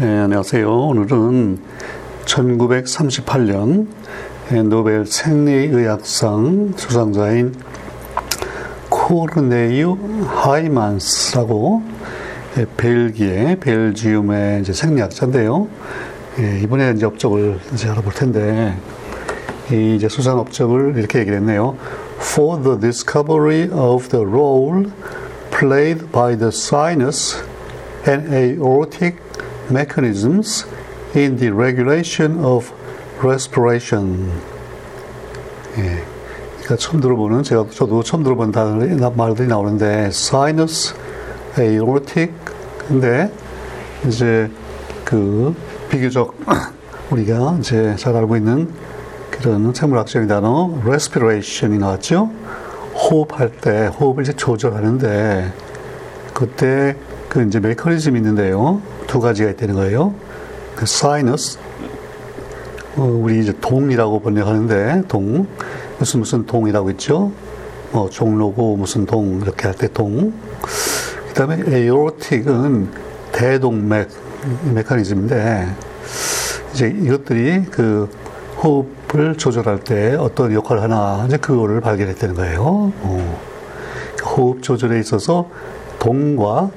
네, 안녕하세요. 오늘은 1938년 노벨 생리의학상 수상자인 코르네유 하이만스라고 벨기에 벨지움의 생리학자인데요. 예, 이번에 이제 업적을 이제 알아볼 텐데 이 이제 수상 업적을 이렇게 얘기를 했네요. For the discovery of the role played by the sinus and aortic mechanisms in the regulation of respiration. 예. 그러니까 처음 들어보는 제가 저도 처음 들어본 단어들이 말들이 나오는데 sinus, aortic 근데 이제 그 비교적 우리가 이제 잘 알고 있는 그런 생물학적인 단어 respiration이 나왔죠. 호흡할 때 호흡을 이제 조절하는데 그때 그 이제 메커니즘이 있는데요. 두 가지가 있다는 거예요. 그 사이너스 어, 우리 이제 동이라고 번역하는데 동 무슨 무슨 동이라고 있죠. 뭐 종로고 무슨 동 이렇게 할 때 동. 그다음에 에어로틱은 대동맥 메커니즘인데 이제 이것들이 그 호흡을 조절할 때 어떤 역할을 하나 이제 그거를 발견했다는 거예요. 어. 호흡 조절에 있어서 동과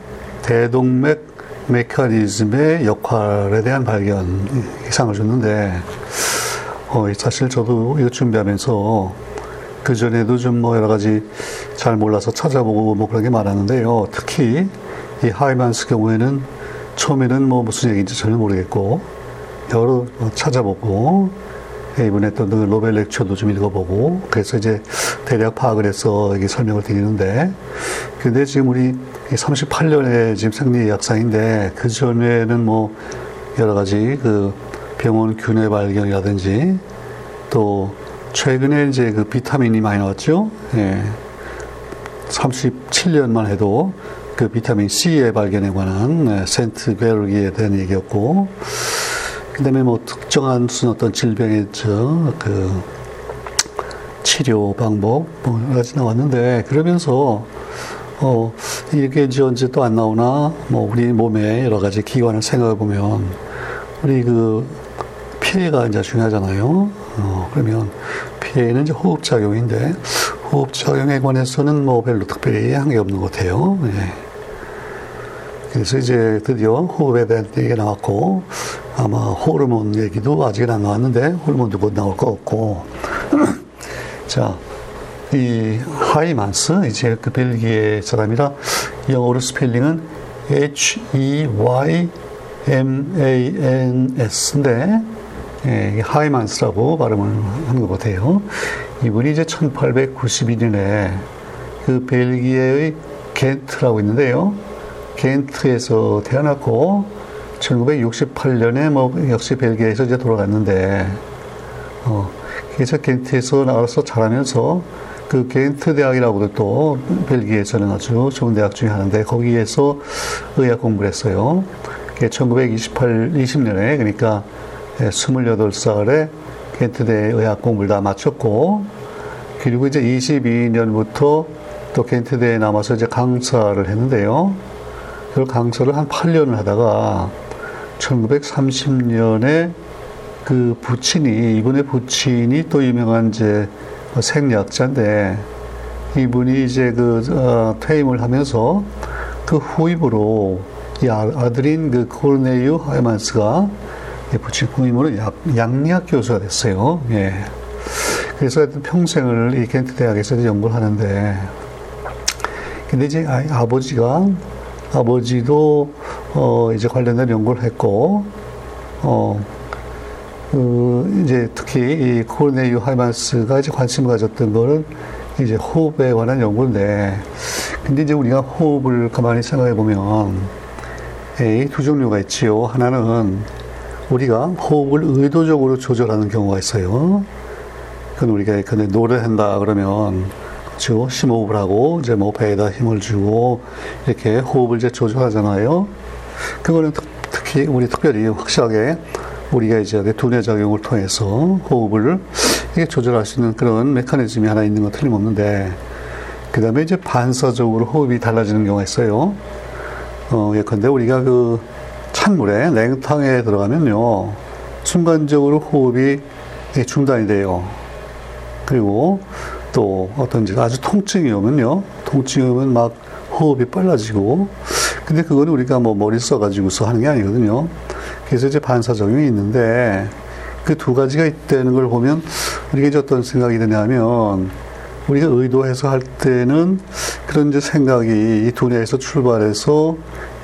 대동맥 메커니즘의 역할에 대한 발견 상을 줬는데 어, 사실 저도 이거 준비하면서 그 전에도 좀 뭐 여러 가지 잘 몰라서 찾아보고 뭐 그런 게 많았는데요. 특히 이 하이만스 경우에는 처음에는 뭐 무슨 얘기인지 전혀 모르겠고 여러 찾아보고 이번에 또 노벨 렉처도 좀 읽어보고 그래서 이제 대략 파악을 해서 이게 설명을 드리는데 근데 지금 우리 38년에 지금 생리 약상인데 그 전에는 뭐 여러 가지 그 병원 균의 발견이라든지 또 최근에 이제 그 비타민이 많이 나왔죠. 예. 37년만 해도 그 비타민 C의 발견에 관한 네, 센트 베르기에 대한 얘기였고 그다음에 뭐 특정한 무슨 어떤 질병의 저그 치료 방법 뭐 여러 가지 나왔는데 그러면서 어 이게 이제 언제 또 안 나오나 뭐 우리 몸의 여러 가지 기관을 생각해 보면 우리 그 피해가 이제 중요하잖아요. 어 그러면 피해는 이제 호흡 작용인데 호흡 작용에 관해서는 뭐 별로 특별히 한 게 없는 것 같아요. 예. 그래서 이제 드디어 호흡에 대한 얘기가 나왔고 아마 호르몬 얘기도 아직은 안 나왔는데 호르몬도 곧 나올 것 같고 자, 이 하이만스 이제 그 벨기에 사람이라 영어로 스펠링은 H E Y M A N S인데 예, 하이만스라고 발음을 하는 것 같아요. 이분이 이제 1892년에 그 벨기에의 겐트라고 있는데요. 겐트에서 태어났고 1968년에 뭐 역시 벨기에에서 이제 돌아갔는데 어, 그래서 겐트에서 나와서 자라면서 그 겐트 대학이라고도 또 벨기에에서는 아주 좋은 대학 중에 하나인데 거기에서 의학 공부를 했어요. 1928, 20년에 그러니까 28살에 겐트대 의학 공부를 다 마쳤고 그리고 이제 22년부터 또 겐트대에 남아서 이제 강사를 했는데요. 그 강사를 한 8년을 하다가 1930년에 그 부친이 이분의 부친이 또 유명한 이제 생리학자인데 이분이 이제 그 어, 퇴임을 하면서 그 후임으로 이 아들인 그 코르네유 하이만스가 부친 후임으로 약, 약리학 교수가 됐어요. 예. 그래서 평생을 이 겐트 대학에서 연구를 하는데 근데 이제 아버지가 아버지도 어 이제 관련된 연구를 했고 어 그 이제 특히 이 코르네유 하이만스가 이제 관심을 가졌던 거는 이제 호흡에 관한 연구인데 근데 이제 우리가 호흡을 가만히 생각해 보면 두 종류가 있지요. 하나는 우리가 호흡을 의도적으로 조절하는 경우가 있어요. 그건 우리가 근데 노래한다 그러면 그렇죠. 심호흡을 하고 이제 뭐 배에다 힘을 주고 이렇게 호흡을 이제 조절하잖아요. 그거는 특 히 우리 특별히 확실하게 우리가 이제 두뇌 작용을 통해서 호흡을 이게 조절할 수 있는 그런 메커니즘이 하나 있는 건 틀림없는데 그 다음에 이제 반사적으로 호흡이 달라지는 경우가 있어요. 어, 예컨대 우리가 그 찬물에 냉탕에 들어가면요 순간적으로 호흡이 중단이 돼요. 그리고 또 어떤 지 아주 통증이 오면요. 통증이 오면 막 호흡이 빨라지고. 근데 그거는 우리가 뭐 머리 써가지고서 하는 게 아니거든요. 그래서 이제 반사작용이 있는데 그 두 가지가 있다는 걸 보면 우리가 이제 어떤 생각이 드냐면 우리가 의도해서 할 때는 그런 이제 생각이 이 두뇌에서 출발해서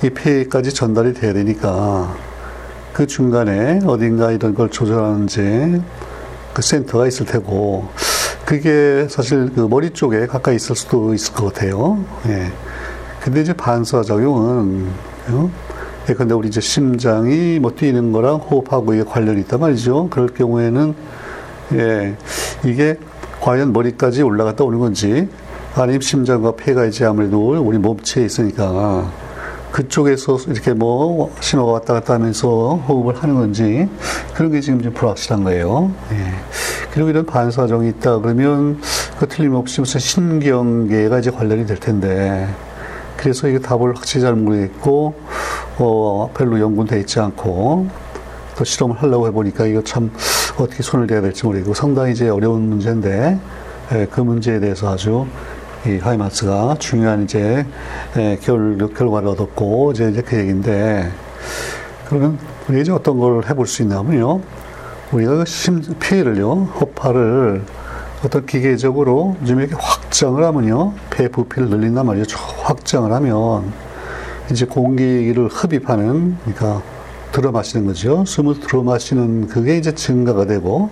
이 폐까지 전달이 돼야 되니까 그 중간에 어딘가 이런 걸 조절하는지 그 센터가 있을 테고 그게 사실 그 머리 쪽에 가까이 있을 수도 있을 것 같아요. 예. 근데 이제 반사작용은 어? 예컨대 우리 이제 심장이 뭐 뛰는 거랑 호흡하고 이게 관련이 있단 말이죠. 그럴 경우에는 예, 이게 과연 머리까지 올라갔다 오는 건지 아니면 심장과 폐가 이제 아무래도 우리 몸체에 있으니까 그쪽에서 이렇게 뭐 신호가 왔다 갔다 하면서 호흡을 하는 건지 그런 게 지금 좀 불확실한 거예요. 예. 그리고 이런 반사정이 있다 그러면 그 틀림없이 무슨 신경계가 이제 관련이 될 텐데. 그래서 이게 답을 확실히 잘 모르겠고 어, 별로 연구는 돼 있지 않고 또 실험을 하려고 해보니까 이거 참 어떻게 손을 대야 될지 모르겠고 상당히 이제 어려운 문제인데 예, 그 문제에 대해서 아주 이 하이마스가 중요한 이제 예, 결, 결과를 얻었고 이제, 이제 그 얘기인데. 그러면 이제 어떤 걸 해볼 수 있냐면요 우리가 그 심, 피해를요 허파를 어떤 기계적으로 좀 이렇게 확장을 하면요 폐 부피를 늘린단 말이죠 확장을 하면 이제 공기를 흡입하는 그러니까 들어 마시는 거죠. 숨을 들어 마시는 그게 이제 증가가 되고,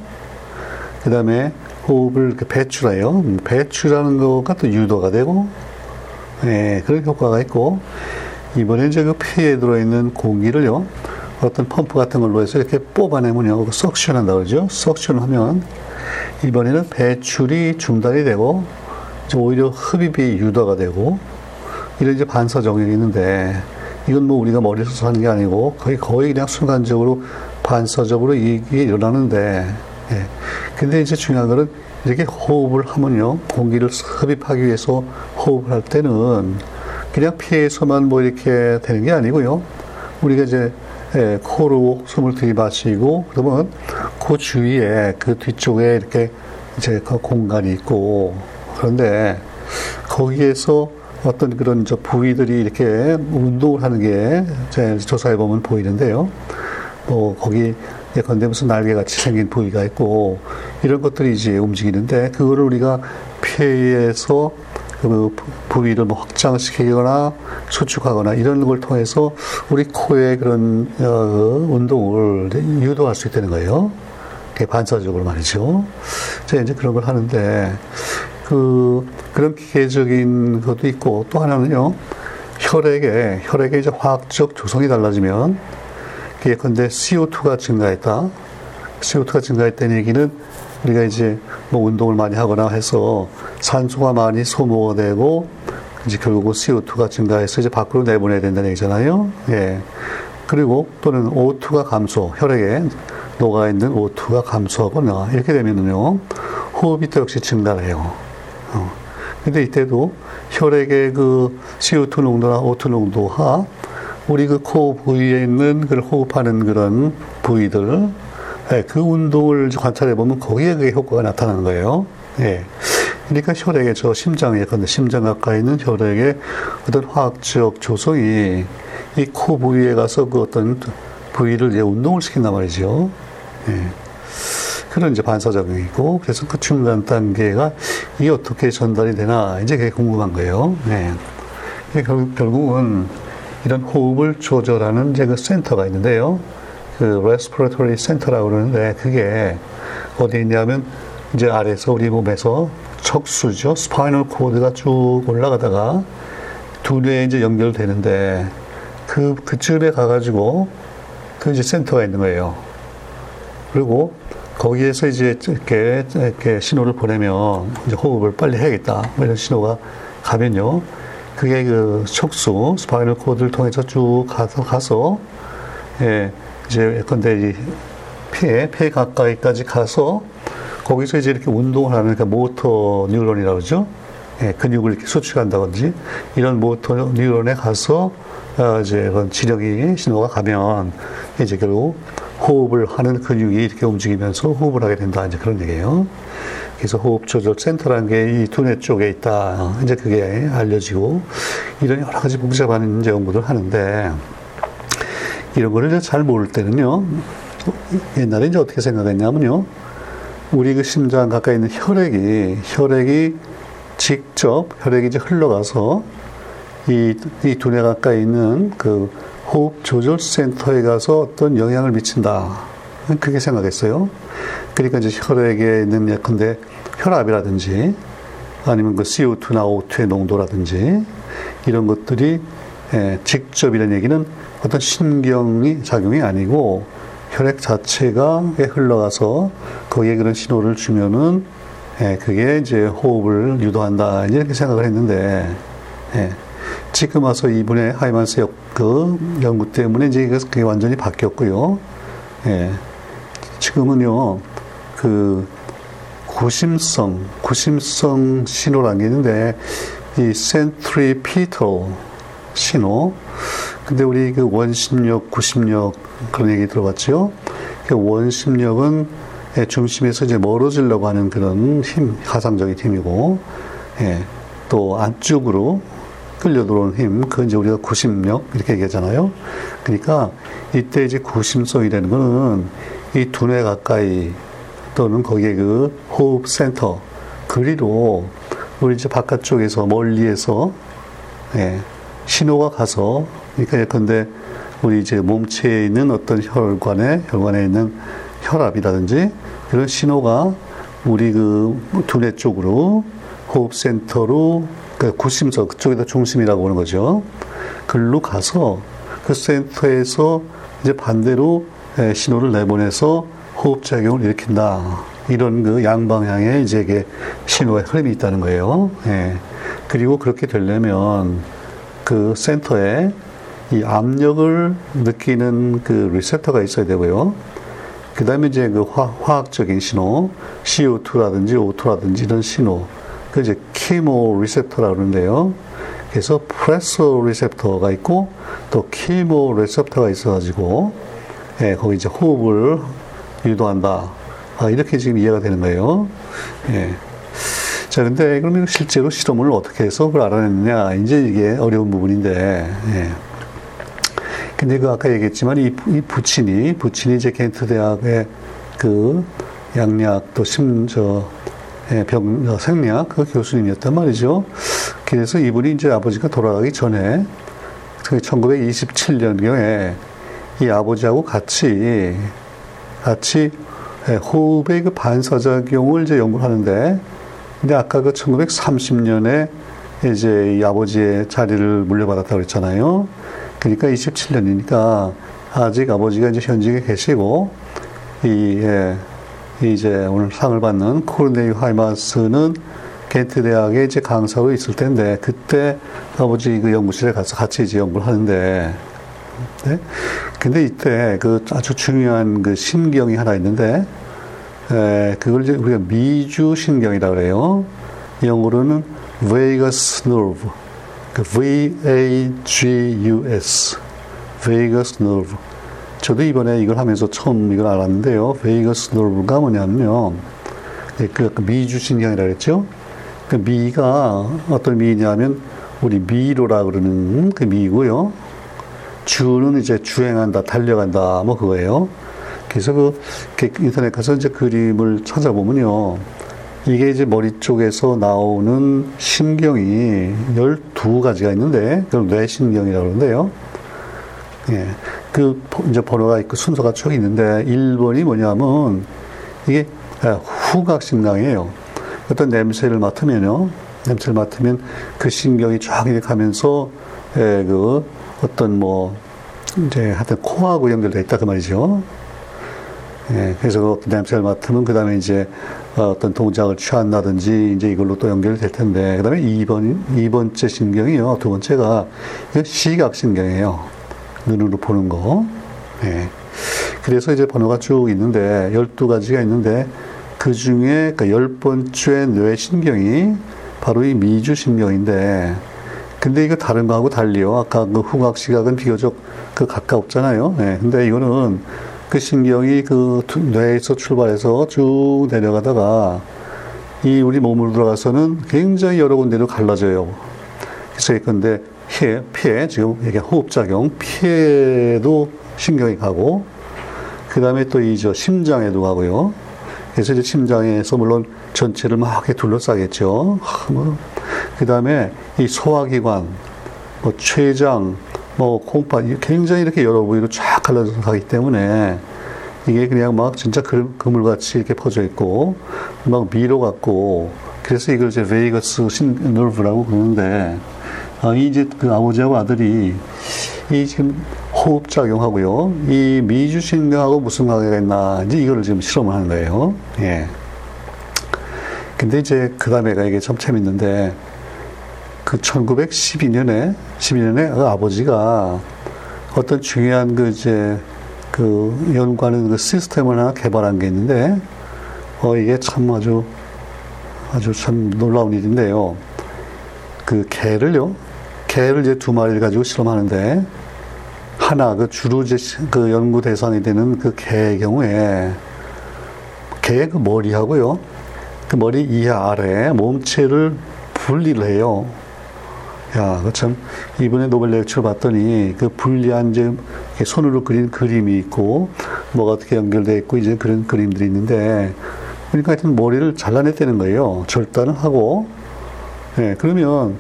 그 다음에 호흡을 배출해요. 배출하는 거가 또 유도가 되고, 예, 그런 효과가 있고, 이번에 이제 그 폐에 들어있는 공기를요, 어떤 펌프 같은 걸로 해서 이렇게 뽑아내면요, 석션 한다 그러죠. 석션 하면, 이번에는 배출이 중단이 되고, 오히려 흡입이 유도가 되고, 이런 이제 반사적용이 있는데, 이건 뭐 우리가 머리에서 사는 게 아니고 거의 거의 그냥 순간적으로 반사적으로 이게 일어나는데 예. 근데 이제 중요한 거는 이렇게 호흡을 하면요 공기를 흡입하기 위해서 호흡을 할 때는 그냥 피에서만 뭐 이렇게 되는 게 아니고요 우리가 이제 예, 코로 숨을 들이마시고 그러면 그 주위에 그 뒤쪽에 이렇게 이제 그 공간이 있고 그런데 거기에서 어떤 그런 저 부위들이 이렇게 운동을 하는 게 제 조사해 보면 보이는데요. 뭐 거기 예컨대 무슨 날개 같이 생긴 부위가 있고 이런 것들이 이제 움직이는데 그거를 우리가 폐에서 그 부위를 뭐 확장시키거나 수축하거나 이런 걸 통해서 우리 코의 그런 어, 운동을 유도할 수 있다는 거예요. 반사적으로 말이죠. 제가 이제 그런 걸 하는데 그 그런 기계적인 것도 있고 또 하나는요 혈액에 혈액의 이제 화학적 조성이 달라지면 예컨대 CO2가 증가했다. CO2가 증가했다는 얘기는 우리가 이제 뭐 운동을 많이 하거나 해서 산소가 많이 소모가 되고 이제 결국은 CO2가 증가해서 이제 밖으로 내보내야 된다는 얘기잖아요. 예. 그리고 또는 O2가 감소, 혈액에 녹아 있는 O2가 감소하거나 이렇게 되면은요 호흡이 또 역시 증가해요. 어. 근데 이때도 혈액의 그 CO2 농도나 O2 농도가 우리 그 코 부위에 있는 그 호흡하는 그런 부위들, 예, 그 운동을 관찰해 보면 거기에 그 효과가 나타나는 거예요. 예. 그러니까 혈액의 저 심장에, 근데 심장 가까이 있는 혈액의 어떤 화학적 조성이 이 코 부위에 가서 그 어떤 부위를 이제 운동을 시킨단 말이죠. 예. 그런 이제 반사작용이고, 그래서 그 중간 단계가 이게 어떻게 전달이 되나, 이제 그게 궁금한 거예요. 네. 결국, 결국은 이런 호흡을 조절하는 이제 그 센터가 있는데요. 그 respiratory center라고 그러는데, 그게 어디 있냐면, 이제 아래에서 우리 몸에서 척수죠. spinal cord가 쭉 올라가다가 두뇌에 이제 연결되는데, 그, 그쯤에 가가지고, 그 이제 센터가 있는 거예요. 그리고 거기에서 이제 이렇게, 이렇게 신호를 보내면 이제 호흡을 빨리 해야겠다. 뭐 이런 신호가 가면요. 그게 그 척수, spinal cord를 통해서 쭉 가서, 가서, 예, 이제 예컨대 이 폐, 폐 가까이까지 가서 거기서 이제 이렇게 운동을 하는 그 motor neuron이라고 그러죠. 예, 근육을 이렇게 수축한다든지 이런 motor neuron에 가서 어, 이제 그런 지력이 신호가 가면 이제 결국 호흡을 하는 근육이 이렇게 움직이면서 호흡을 하게 된다 이제 그런 얘기예요. 그래서 호흡 조절 센터라는 게 이 두뇌 쪽에 있다. 이제 그게 알려지고 이런 여러 가지 복잡한 이제 연구를 하는데 이런 거를 잘 모를 때는요. 옛날에 이제 어떻게 생각했냐면요. 우리 그 심장 가까이 있는 혈액이 혈액이 직접 혈액이 이제 흘러가서 이, 이 두뇌 가까이 있는 그 호흡 조절 센터에 가서 어떤 영향을 미친다. 그렇게 생각했어요. 그러니까 이제 혈액에 있는 예컨대 혈압이라든지 아니면 그 CO2나 O2의 농도라든지 이런 것들이 예, 직접 이런 얘기는 어떤 신경이 작용이 아니고 혈액 자체가 흘러가서 거기에 그런 신호를 주면은 예, 그게 이제 호흡을 유도한다 이렇게 생각을 했는데 예, 지금 와서 이분의 하이만스 역, 그 연구 때문에 이제 그게 완전히 바뀌었고요. 예, 지금은요 그 구심성 구심성 신호라는 게 있는데 이 센트리피털 신호 근데 우리 그 원심력, 구심력 그런 얘기 들어봤죠? 그 원심력은 예, 중심에서 이제 멀어지려고 하는 그런 힘, 가상적인 힘이고, 예, 또 안쪽으로 끌려 들어오는 힘, 그건 이제 우리가 구심력 이렇게 얘기하잖아요. 그러니까 이때 이제 구심성이라는 거는 이 두뇌 가까이 또는 거기에 그 호흡 센터 그리로 우리 이제 바깥쪽에서 멀리에서 예, 신호가 가서 그러니까 예컨대 우리 이제 몸체에 있는 어떤 혈관에 혈관에 있는 혈압이라든지 그런 신호가 우리 그 두뇌 쪽으로 호흡 센터로 그 구심석 그쪽에다 중심이라고 하는 거죠. 글로 가서 그 센터에서 이제 반대로 신호를 내보내서 호흡 작용을 일으킨다. 이런 그 양방향의 이제 이게 신호의 흐름이 있다는 거예요. 예. 그리고 그렇게 되려면 그 센터에 이 압력을 느끼는 그 리셉터가 있어야 되고요. 그 다음에 이제 그 화, 학적인 신호, CO2라든지 O2라든지 이런 신호, 그 이제 chemoreceptor라고 그러는데요. 그래서 pressoreceptor가 있고 또 chemoreceptor가 있어가지고, 예, 거기 이제 호흡을 유도한다. 아, 이렇게 지금 이해가 되는 거예요. 예. 자, 근데 그러면 실제로 실험을 어떻게 해서 그걸 알아냈느냐. 이제 이게 어려운 부분인데, 예. 근데 그 아까 얘기했지만 이, 이 부친이 부친이 이제 겐트 대학의 그 양약 또 심저 예, 병 생리학 그 교수님이었단 말이죠. 그래서 이분이 이제 아버지가 돌아가기 전에 그 1927년경에 이 아버지하고 같이 같이 예, 호흡의 그 반사작용을 이제 연구를 하는데 근데 아까 그 1930년에 이제 이 아버지의 자리를 물려받았다고 그랬잖아요. 그러니까 27년이니까 아직 아버지가 이제 현직에 계시고 이 예, 이제 오늘 상을 받는 코르네이 하이마스는 겐트 대학에 이제 강사로 있을 텐데 그때 아버지 그 연구실에 가서 같이 이제 연구를 하는데 네? 근데 이때 그 아주 중요한 그 신경이 하나 있는데 에, 그걸 이제 우리가 미주 신경이라고 그래요. 영어로는 vagus nerve. 그 V-A-G-U-S, Vegas Nerve. 저도 이번에 이걸 하면서 처음 이걸 알았는데요. Vegas Nerve가 뭐냐면요. 예, 그 미주 신경이라고 했죠. 그 미가 어떤 미냐면 우리 미로라 그러는 그 미고요. 주는 이제 주행한다, 달려간다, 뭐 그거예요. 그래서 그 인터넷 가서 이제 그림을 찾아보면요. 이게 이제 머리 쪽에서 나오는 신경이 12가지가 있는데, 그걸 뇌신경이라고 그러는데요. 예. 그, 이제 번호가 있고 순서가 쭉 있는데, 1번이 뭐냐면, 이게 후각신경이에요. 어떤 냄새를 맡으면요. 냄새를 맡으면 그 신경이 쫙 이렇게 가면서, 예, 그 어떤 뭐, 이제 하여튼 코하고 연결되어 있다 그 말이죠. 예, 그래서 그 냄새를 맡으면 그 다음에 이제 어떤 동작을 취한다든지 이제 이걸로 또 연결이 될 텐데 그 다음에 2번, 2번째 신경이요. 두 번째가 시각신경이에요. 눈으로 보는 거. 예. 그래서 이제 번호가 쭉 있는데 12가지가 있는데 그 중에 그 10번째 뇌신경이 바로 이 미주신경인데, 근데 이거 다른 거하고 달리요. 아까 그 후각 시각은 비교적 그 가까웠잖아요. 네, 근데 이거는 그 신경이 그 뇌에서 출발해서 쭉 내려가다가 이 우리 몸으로 들어가서는 굉장히 여러 군데로 갈라져요. 그래서 폐, 폐, 지금 이게 호흡작용, 폐에도 신경이 가고, 그 다음에 또 이 저 심장에도 가고요. 그래서 이제 심장에서 물론 전체를 막 이렇게 둘러싸겠죠. 뭐, 그 다음에 이 소화기관, 뭐 췌장, 뭐 콩팥, 굉장히 이렇게 여러 부위로 쫙 갈라져서 가기 때문에 이게 그냥 막 진짜 그물같이 이렇게 퍼져 있고, 막 미로 같고, 그래서 이걸 이제 베이거스 신 너브라고 그러는데, 아, 이제 그 아버지하고 아들이 이 지금 호흡 작용하고요. 이 미주 신경하고 무슨 관계가 있나 이제 이거를 지금 실험을 하는 거예요. 예. 근데 이제 그 다음에가 이게 참 재밌는데 그 1912년에 12년에 그 아버지가 어떤 중요한 그 이제 그 연구하는 그 시스템을 하나 개발한 게 있는데 어 이게 참 아주 아주 참 놀라운 일인데요. 그 개를요 개를 이제 두 마리를 가지고 실험하는데 하나 그 주로 이제 그 연구 대상이 되는 그 개의 경우에 개의 그 머리하고요 그 머리 이하 아래 몸체를 분리를 해요. 야, 그참 이번에 노벨 렉처 봤더니 그 분리한 이제 손으로 그린 그림이 있고 뭐가 어떻게 연결되어 있고 이제 그런 그림들이 있는데 그러니까 하여튼 머리를 잘라냈다는 거예요. 절단을 하고 예, 그러면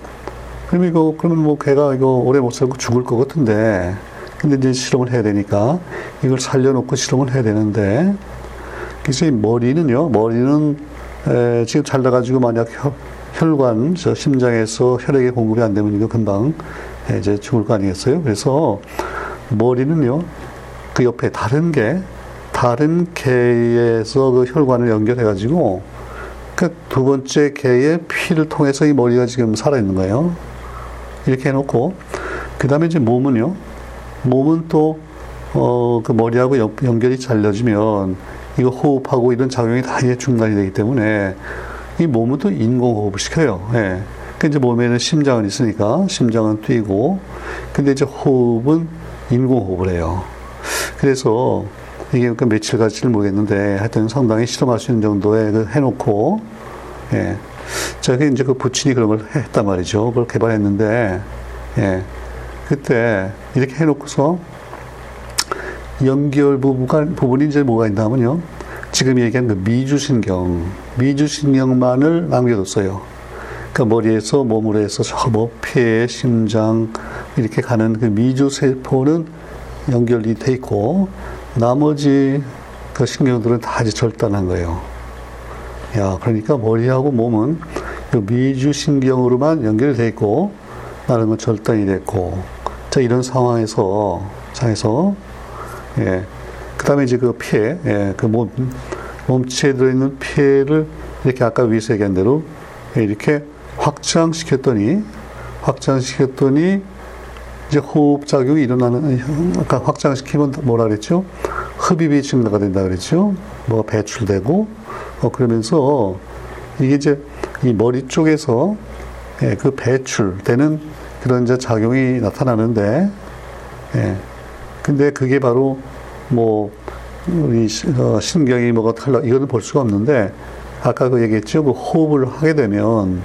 그럼 이거, 그러면 뭐 걔가 이거 오래 못 살고 죽을 것 같은데, 근데 이제 실험을 해야 되니까 이걸 살려놓고 실험을 해야 되는데, 그래서 이 머리는요, 머리는 에, 지금 잘라가지고 만약 혈, 혈관, 저 심장에서 혈액의 공급이 안 되면 이거 금방 에, 이제 죽을 거 아니겠어요? 그래서 머리는요, 그 옆에 다른 개, 다른 개에서 그 혈관을 연결해가지고 그 두 번째 개의 피를 통해서 이 머리가 지금 살아있는 거예요. 이렇게 해놓고 그 다음에 이제 몸은요. 몸은 또 어, 그 머리하고 연, 연결이 잘려지면 이거 호흡하고 이런 작용이 다 이제 중단이 되기 때문에 이 몸은 또 인공호흡을 시켜요. 예. 그 이제 몸에는 심장은 있으니까 심장은 뛰고 근데 이제 호흡은 인공호흡을 해요. 그래서 이게 그 며칠 갈지를 모르겠는데 하여튼 상당히 실험할 수 있는 정도의 그 해놓고 예. 저기 이제 그 부친이 그런 걸 했단 말이죠. 그걸 개발했는데, 예. 그때 이렇게 해놓고서 연결 부분이 이제 뭐가 있냐면요. 지금 얘기한 그 미주신경, 미주신경만을 남겨뒀어요. 그러니까 머리에서 몸으로 해서 저뭐 폐, 심장 이렇게 가는 그 미주세포는 연결이 돼 있고 나머지 그 신경들은 다 이제 절단한 거예요. 야, 그러니까 머리하고 몸은 그 미주신경으로만 연결돼 있고 다른 건 절단이 됐고 자 이런 상황에서 상에서 예. 그 다음에 이제 그 폐, 예, 그 몸, 몸체에 들어있는 폐를 이렇게 아까 위에서 얘기한 대로 이렇게 확장시켰더니, 확장시켰더니, 이제 호흡작용이 일어나는, 아까 확장시키면 뭐라 그랬죠? 흡입이 증가가 된다 그랬죠? 뭐가 배출되고, 어, 그러면서 이게 이제 이 머리 쪽에서 예, 그 배출되는 그런 이제 작용이 나타나는데, 예. 근데 그게 바로 뭐 우리 어, 신경이 뭐가 달라 이거는 볼 수가 없는데 아까 그 얘기했죠. 그 호흡을 하게 되면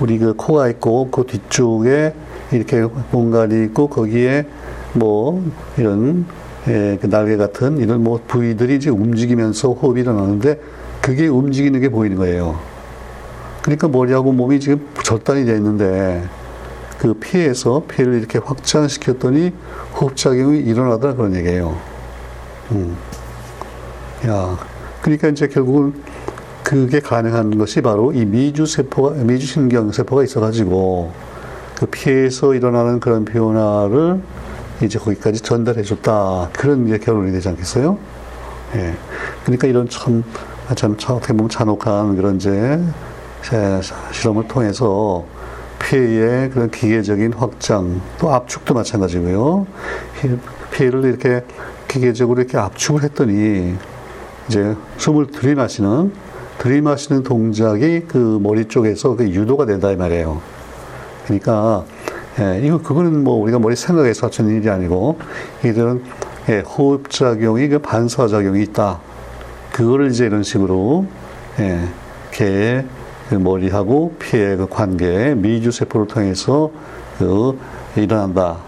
우리 그 코가 있고 그 뒤쪽에 이렇게 공간이 있고 거기에 뭐 이런 예, 그 날개 같은 이런 뭐 부위들이 이제 움직이면서 호흡이 일어나는데 그게 움직이는 게 보이는 거예요. 그러니까 머리하고 몸이 지금 절단이 되어 있는데 그 폐에서 폐를 이렇게 확장시켰더니 호흡작용이 일어나더라 그런 얘기예요. 음. 야, 그러니까 이제 결국은 그게 가능한 것이 바로 이 미주 세포가, 미주 신경 세포가 있어가지고 그 폐에서 일어나는 그런 변화를 이제 거기까지 전달해 줬다. 그런 이제 결론이 되지 않겠어요? 예. 그러니까 이런 참, 참, 어떻게 보면 잔혹한 그런 이제 실험을 통해서 폐의 그런 기계적인 확장, 또 압축도 마찬가지고요. 폐를 이렇게 기계적으로 이렇게 압축을 했더니 이제 숨을 들이마시는 들이마시는 동작이 그 머리 쪽에서 그 유도가 된다 이 말이에요. 그러니까 예, 이거 그거는 뭐 우리가 머리 생각해서 하는 일이 아니고 이들은 예, 호흡 작용이 그 반사 작용이 있다. 그거를 이제 이런 식으로 예, 개의 그 머리하고 피의 그 관계 미주 세포를 통해서 그 일어난다.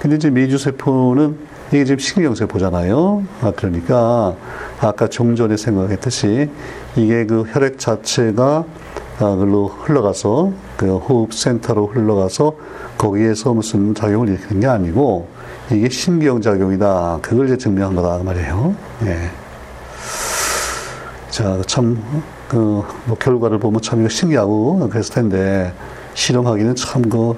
근데 이제 미주 세포는 이게 지금 신경세포잖아요. 아, 그러니까 아까 좀 전에 생각했듯이 이게 그 혈액 자체가 아, 그로 흘러가서 그 호흡 센터로 흘러가서 거기에서 무슨 작용을 일으키는 게 아니고 이게 신경 작용이다. 그걸 이제 증명한 거다 그 말이에요. 예. 자, 참, 그, 뭐, 결과를 보면 참 이거 신기하고 그랬을 텐데, 실험하기는 참 그,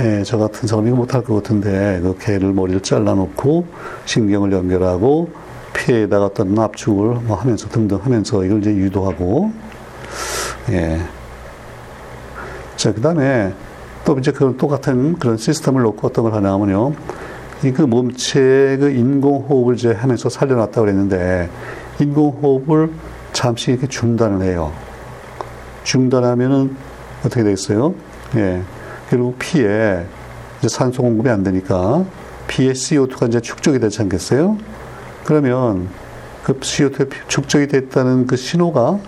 예, 저 같은 사람이 못할 것 같은데, 그 개를 머리를 잘라놓고, 신경을 연결하고, 피에다가 어떤 압축을 뭐 하면서 등등 하면서 이걸 이제 유도하고, 예. 자, 그 다음에 또 이제 그 똑같은 그런 시스템을 놓고 어떤 걸 하냐 하면요. 이 그 몸체의 그 인공호흡을 이제 하면서 살려놨다고 그랬는데, 인공호흡을 잠시 이렇게 중단을 해요. 중단하면은 어떻게 되겠어요? 예. 그리고 피에 이제 산소 공급이 안 되니까 피에 CO2가 이제 축적이 되지 않겠어요? 그러면 그 CO2가 축적이 됐다는 그 신호가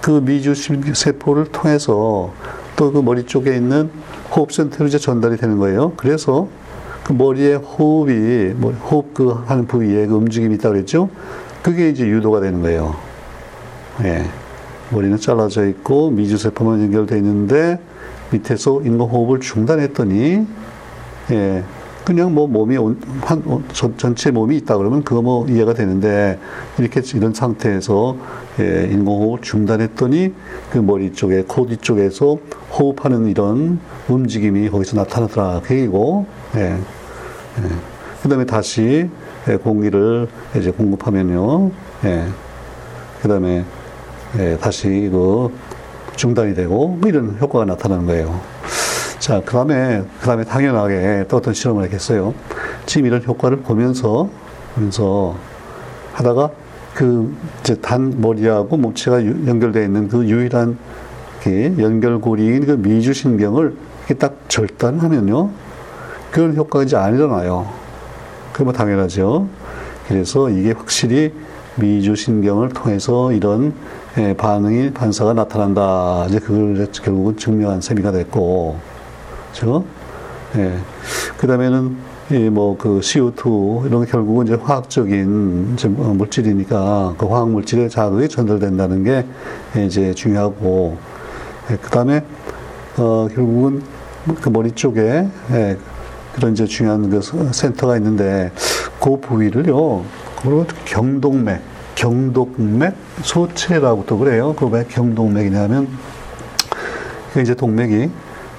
그 미주 세포를 통해서 또 그 머리 쪽에 있는 호흡 센터로 이제 전달이 되는 거예요. 그래서 그 머리에 호흡이, 뭐 호흡 그 하는 부위에 그 움직임이 있다고 그랬죠? 그게 이제 유도가 되는 거예요. 예. 머리는 잘라져 있고 미주 세포만 연결되어 있는데 밑에서 인공호흡을 중단했더니 예. 그냥 뭐 몸이 한, 전체 몸이 있다 그러면 그거 뭐 이해가 되는데 이렇게 이런 상태에서 예, 인공호흡을 중단했더니 그 머리 쪽에 코 뒤쪽에서 호흡하는 이런 움직임이 거기서 나타나더라 그 얘기고 예. 예. 그 다음에 다시 예, 공기를 이제 공급하면요 예. 그 다음에 예, 다시 그 중단이 되고 뭐 이런 효과가 나타나는 거예요. 자, 그 다음에, 그 다음에 당연하게 또 어떤 실험을 했겠어요. 지금 이런 효과를 보면서, 보면서 하다가 그, 이제 단 머리하고 몸체가 연결되어 있는 그 유일한 그 연결고리인 그 미주신경을 딱 절단하면요. 그런 효과가 이제 안 일어나요. 그러면 당연하죠. 그래서 이게 확실히 미주신경을 통해서 이런 예, 반응이 반사가 나타난다. 이제 그걸 결국은 증명한 셈이가 됐고, 그죠? 예. 그 다음에는 뭐그 CO2 이런 게 결국은 이제 화학적인 이제 뭐 물질이니까 그 화학 물질의 자극이 전달된다는 게 이제 중요하고, 예. 그 다음에 어 결국은 그 머리 쪽에 예, 그런 이제 중요한 그 센터가 있는데 그 부위를요, 그리고 경동맥 경동맥 소체라고 또 그래요. 그왜 경동맥이냐면 그 이제 동맥이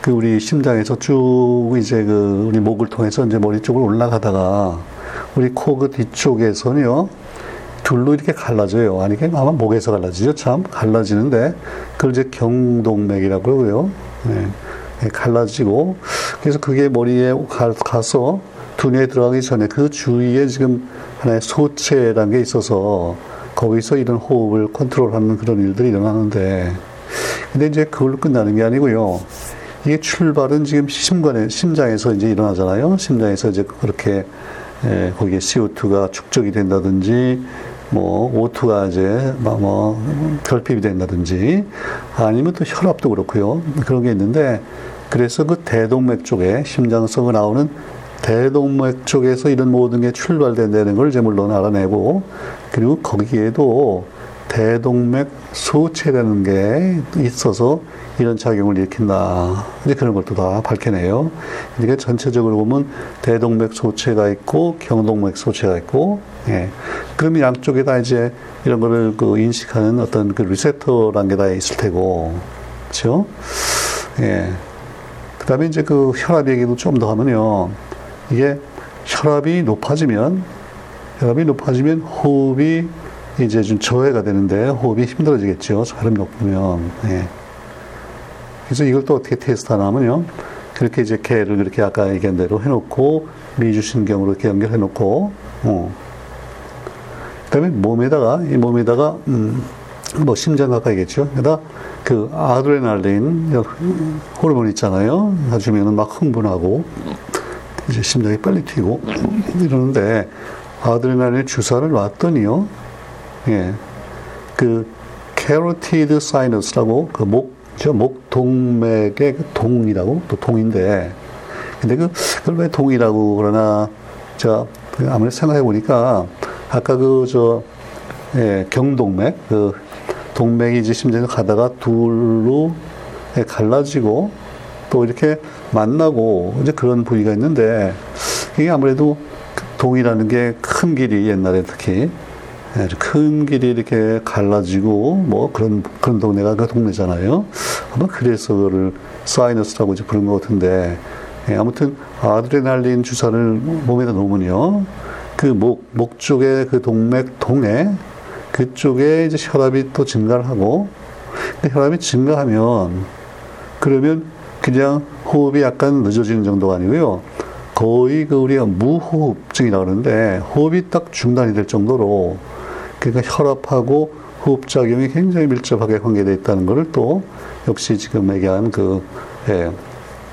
그 우리 심장에서 쭉 이제 그 우리 목을 통해서 이제 머리 쪽으로 올라가다가 우리 코 그 뒤쪽에서는요 둘로 이렇게 갈라져요. 아니 그 아마 목에서 갈라지죠. 참 갈라지는데 그걸 이제 경동맥이라고 그러고요. 네. 네, 갈라지고 그래서 그게 머리에 가, 가서 두뇌에 들어가기 전에 그 주위에 지금 하나의 소체라는 게 있어서 거기서 이런 호흡을 컨트롤하는 그런 일들이 일어나는데 근데 이제 그걸로 끝나는 게 아니고요. 이게 출발은 지금 심관에 심장에서 이제 일어나잖아요. 심장에서 이제 그렇게 에, 거기에 CO2가 축적이 된다든지 뭐 O2가 이제 뭐 결핍이 된다든지 아니면 또 혈압도 그렇고요. 그런 게 있는데 그래서 그 대동맥 쪽에 심장성을 나오는 대동맥 쪽에서 이런 모든 게 출발된다는 걸 이제 물론 알아내고 그리고 거기에도 대동맥 소체라는 게 있어서 이런 작용을 일으킨다. 이제 그런 것도 다 밝혀내요. 그러니까 전체적으로 보면 대동맥 소체가 있고 경동맥 소체가 있고, 예. 그러면 양쪽에 다 이제 이런 거를 그 인식하는 어떤 그 리셉터라는 게 다 있을 테고, 그렇죠? 예. 그 다음에 이제 그 혈압 얘기도 좀 더 하면요. 이게 혈압이 높아지면 혈압이 높아지면 호흡이 이제 좀 저해가 되는데 호흡이 힘들어지겠죠. 혈압이 높으면. 네. 그래서 이걸 또 어떻게 테스트하나 하면요. 그렇게 이제 개를 이렇게 아까 얘기한 대로 해놓고 미주신경으로 이렇게 연결해놓고, 어. 그 다음에 몸에다가, 이 몸에다가, 음, 뭐 심장 가까이겠죠. 그러다 그 아드레날린 호르몬 있잖아요. 가주면은 막 흥분하고 이제 심장이 빨리 튀고 이러는데 아드레날린 주사를 놨더니요. 예. 그 carotid sinus라고 그 목, 저 목 동맥의 그 동이라고 또 동인데 근데 그, 그걸 왜 동이라고 그러나 저 아무리 생각해 보니까 아까 그 저 예, 경동맥 그 동맥이 이제 심장을 가다가 둘로 예, 갈라지고 또 이렇게 만나고 이제 그런 부위가 있는데 이게 아무래도 동이라는 게 큰 길이 옛날에 특히 아주 큰 길이 이렇게 갈라지고 뭐 그런 그런 동네가 그 동네잖아요. 아마 그래서 그를 사이너스라고 이제 부른 것 같은데 예, 아무튼 아드레날린 주사를 몸에다 놓으면요. 그 목, 목 쪽에 그 동맥 동에 그쪽에 이제 혈압이 또 증가를 하고 혈압이 증가하면 그러면 그냥 호흡이 약간 늦어지는 정도가 아니고요. 거의 그 우리가 무호흡증이라고 그러는데 호흡이 딱 중단이 될 정도로 그러니까 혈압하고 호흡작용이 굉장히 밀접하게 관계되어 있다는 것을 또 역시 지금 얘기한 그 예,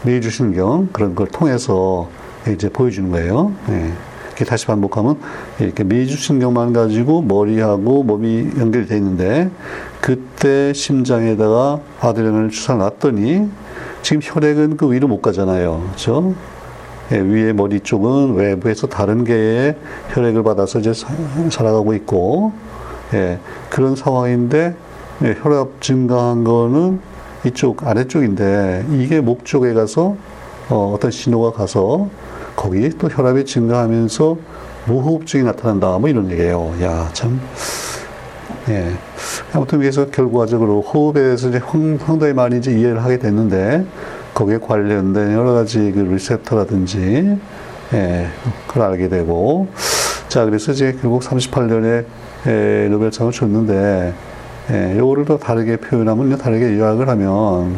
미주신경 그런 걸 통해서 이제 보여주는 거예요. 예. 이렇게 다시 반복하면 이렇게 미주신경만 가지고 머리하고 몸이 연결되어 있는데 그때 심장에다가 아드레날을 주사 놨더니 지금 혈액은 그 위로 못 가잖아요. 그렇죠? 예, 위에 머리 쪽은 외부에서 다른 개의 혈액을 받아서 이제 살아가고 있고, 예, 그런 상황인데, 예, 혈압 증가한 거는 이쪽 아래쪽인데, 이게 목 쪽에 가서, 어, 어떤 신호가 가서, 거기 또 혈압이 증가하면서 무호흡증이 나타난다. 뭐 이런 얘기예요. 야, 참. 예. 아무튼 그래서 결과적으로 호흡에 대해서 이제 상당히 많이 이제 이해를 하게 됐는데, 거기에 관련된 여러 가지 그 리셉터라든지, 예, 그걸 알게 되고, 자, 그래서 이제 결국 38년에 예, 노벨상을 줬는데, 예, 요거를 더 다르게 표현하면, 다르게 요약을 하면,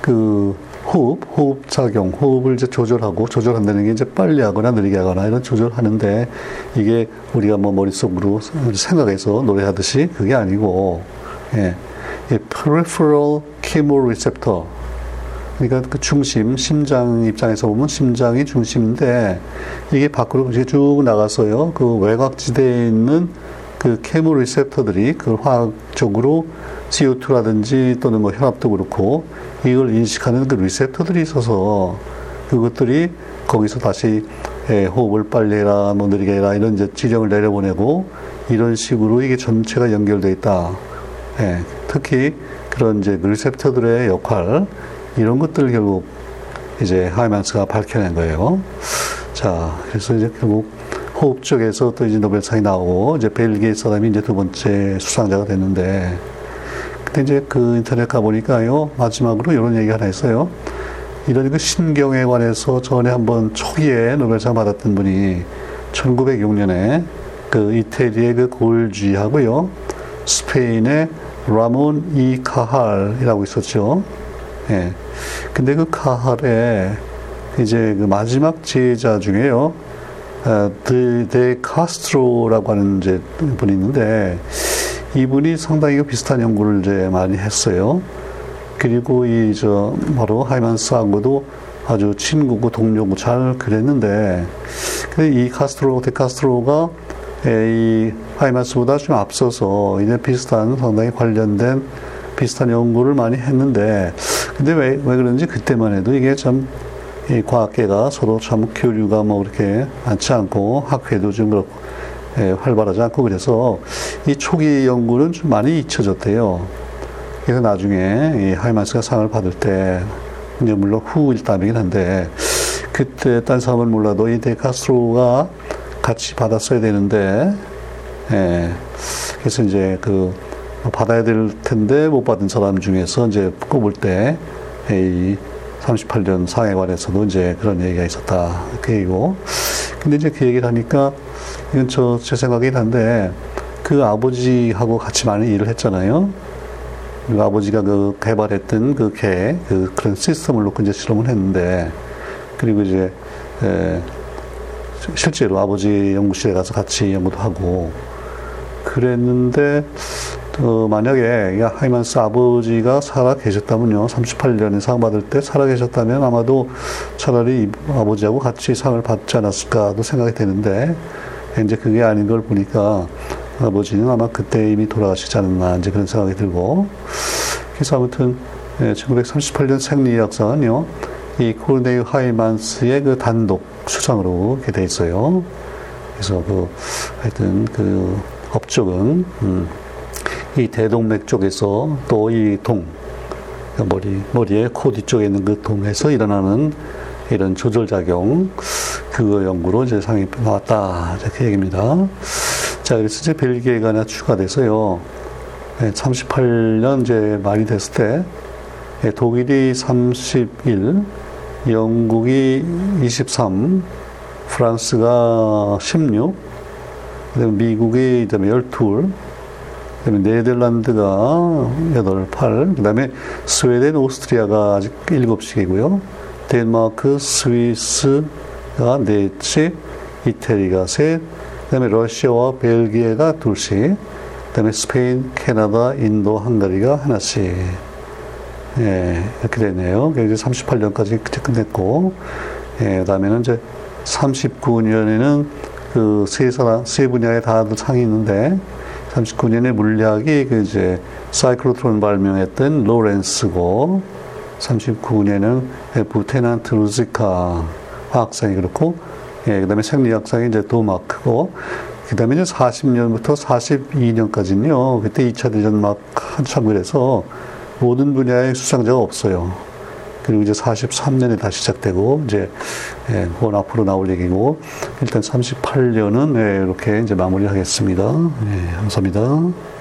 그, 호흡, 호흡 작용, 호흡을 이제 조절하고, 조절한다는 게 이제 빨리 하거나 느리게 하거나 이런 조절하는데, 이게 우리가 뭐 머릿속으로 생각해서 노래하듯이 그게 아니고, 예, 이 peripheral chemoreceptor 그러니까 그 중심, 심장 입장에서 보면 심장이 중심인데 이게 밖으로 이제 쭉 나가서요. 그 외곽지대에 있는 그 케모 리셉터들이 그 화학적으로 CO2라든지 또는 뭐 혈압도 그렇고 이걸 인식하는 그 리셉터들이 있어서 그것들이 거기서 다시 예, 호흡을 빨리 해라, 뭐 느리게 해라 이런 이제 지령을 내려보내고 이런 식으로 이게 전체가 연결되어 있다. 예, 특히 그런 이제 리셉터들의 역할 이런 것들 결국 이제 하이만스가 밝혀낸 거예요. 자, 그래서 이제 결국 호흡 쪽에서 또 이제 노벨상이 나오고 이제 벨기에 사람이 이제 두 번째 수상자가 됐는데 그때 이제 그 인터넷 가보니까요 마지막으로 이런 얘기가 하나 있어요. 이런 그 신경에 관해서 전에 한번 초기에 노벨상 받았던 분이 1906년에 그 이태리의 그 골쥐하고요 스페인의 라몬 이 카할이라고 있었죠. 예. 근데 그 카할에 이제 그 마지막 제자 중에요. 데, 데 카스트로라고 하는 이제 분이 있는데 이분이 상당히 비슷한 연구를 이제 많이 했어요. 그리고 이 저 바로 하이만스하고도 아주 친구고 동료고 잘 그랬는데 이 카스트로 데 카스트로가 이 하이마스보다 좀 앞서서 이제 비슷한 상당히 관련된 비슷한 연구를 많이 했는데 근데 왜, 왜 그런지 그때만 해도 이게 참 이 과학계가 서로 참 교류가 뭐 그렇게 많지 않고 학회도 좀 그렇고 예, 활발하지 않고 그래서 이 초기 연구는 좀 많이 잊혀졌대요. 그래서 나중에 이 하이마스가 상을 받을 때 이제 물론 후 일담이긴 한데 그때 딴 사람은 몰라도 이 데카스트로가 같이 받았어야 되는데, 예. 그래서 이제 그, 받아야 될 텐데 못 받은 사람 중에서 이제 꼽을 때, 이 38년 상해관에서도 이제 그런 얘기가 있었다. 그 얘기고. 근데 이제 그 얘기를 하니까, 이건 저, 제 생각이긴 한데, 그 아버지하고 같이 많이 일을 했잖아요. 그 아버지가 그 개발했던 그 개, 그 그런 시스템을 놓고 이제 실험을 했는데, 그리고 이제, 에, 실제로 아버지 연구실에 가서 같이 연구도 하고 그랬는데 어, 만약에 야, 하이만스 아버지가 살아 계셨다면요, 38년에 상 받을 때 살아 계셨다면 아마도 차라리 아버지하고 같이 상을 받지 않았을까도 생각이 되는데, 이제 그게 아닌 걸 보니까 아버지는 아마 그때 이미 돌아가시지 않았나, 이제 그런 생각이 들고, 그래서 아무튼, 1938년 생리학상은요, 이 코르네유 하이만스의 그 단독 수상으로 이렇게 돼 있어요. 그래서 그, 하여튼 그 업적은, 음, 이 대동맥 쪽에서 또 이 동, 머리, 머리에 코 뒤쪽에 있는 그 동에서 일어나는 이런 조절 작용, 그거 연구로 이제 상이 나왔다. 이렇게 얘기입니다. 자, 그래서 이제 벨기에가 하나 추가돼서요. 38년 이제 말이 됐을 때, 예, 독일이 31, 영국이 23, 프랑스가 16, 그다음에 미국이 그다음에 12, 그다음에 네덜란드가 8, 8, 그다음에 스웨덴, 오스트리아가 아직 7씩이고요. 덴마크, 스위스 가 4씩, 이태리가 셋, 그다음에 러시아와 벨기에가 둘씩, 그다음에 스페인, 캐나다, 인도, 헝가리가 하나씩. 예, 이렇게 되네요. 이제 38년까지 끝냈고, 예, 그 다음에는 이제 39년에는 그 세 사람, 세 분야에 다들 상이 있는데, 39년에 물리학이 그 이제 사이클로트론 발명했던 로렌스고, 39년에는 부테난트 루지카 화학상이 그렇고, 예, 그 다음에 생리학상이 이제 도마크고, 그 다음에 이제 40년부터 42년까지는요, 그때 2차 대전 막 한참 그래서 모든 분야의 수상자가 없어요. 그리고 이제 43년에 다시 시작되고, 이제, 예, 그건 앞으로 나올 얘기고, 일단 38년은 예, 이렇게 이제 마무리 하겠습니다. 예, 감사합니다.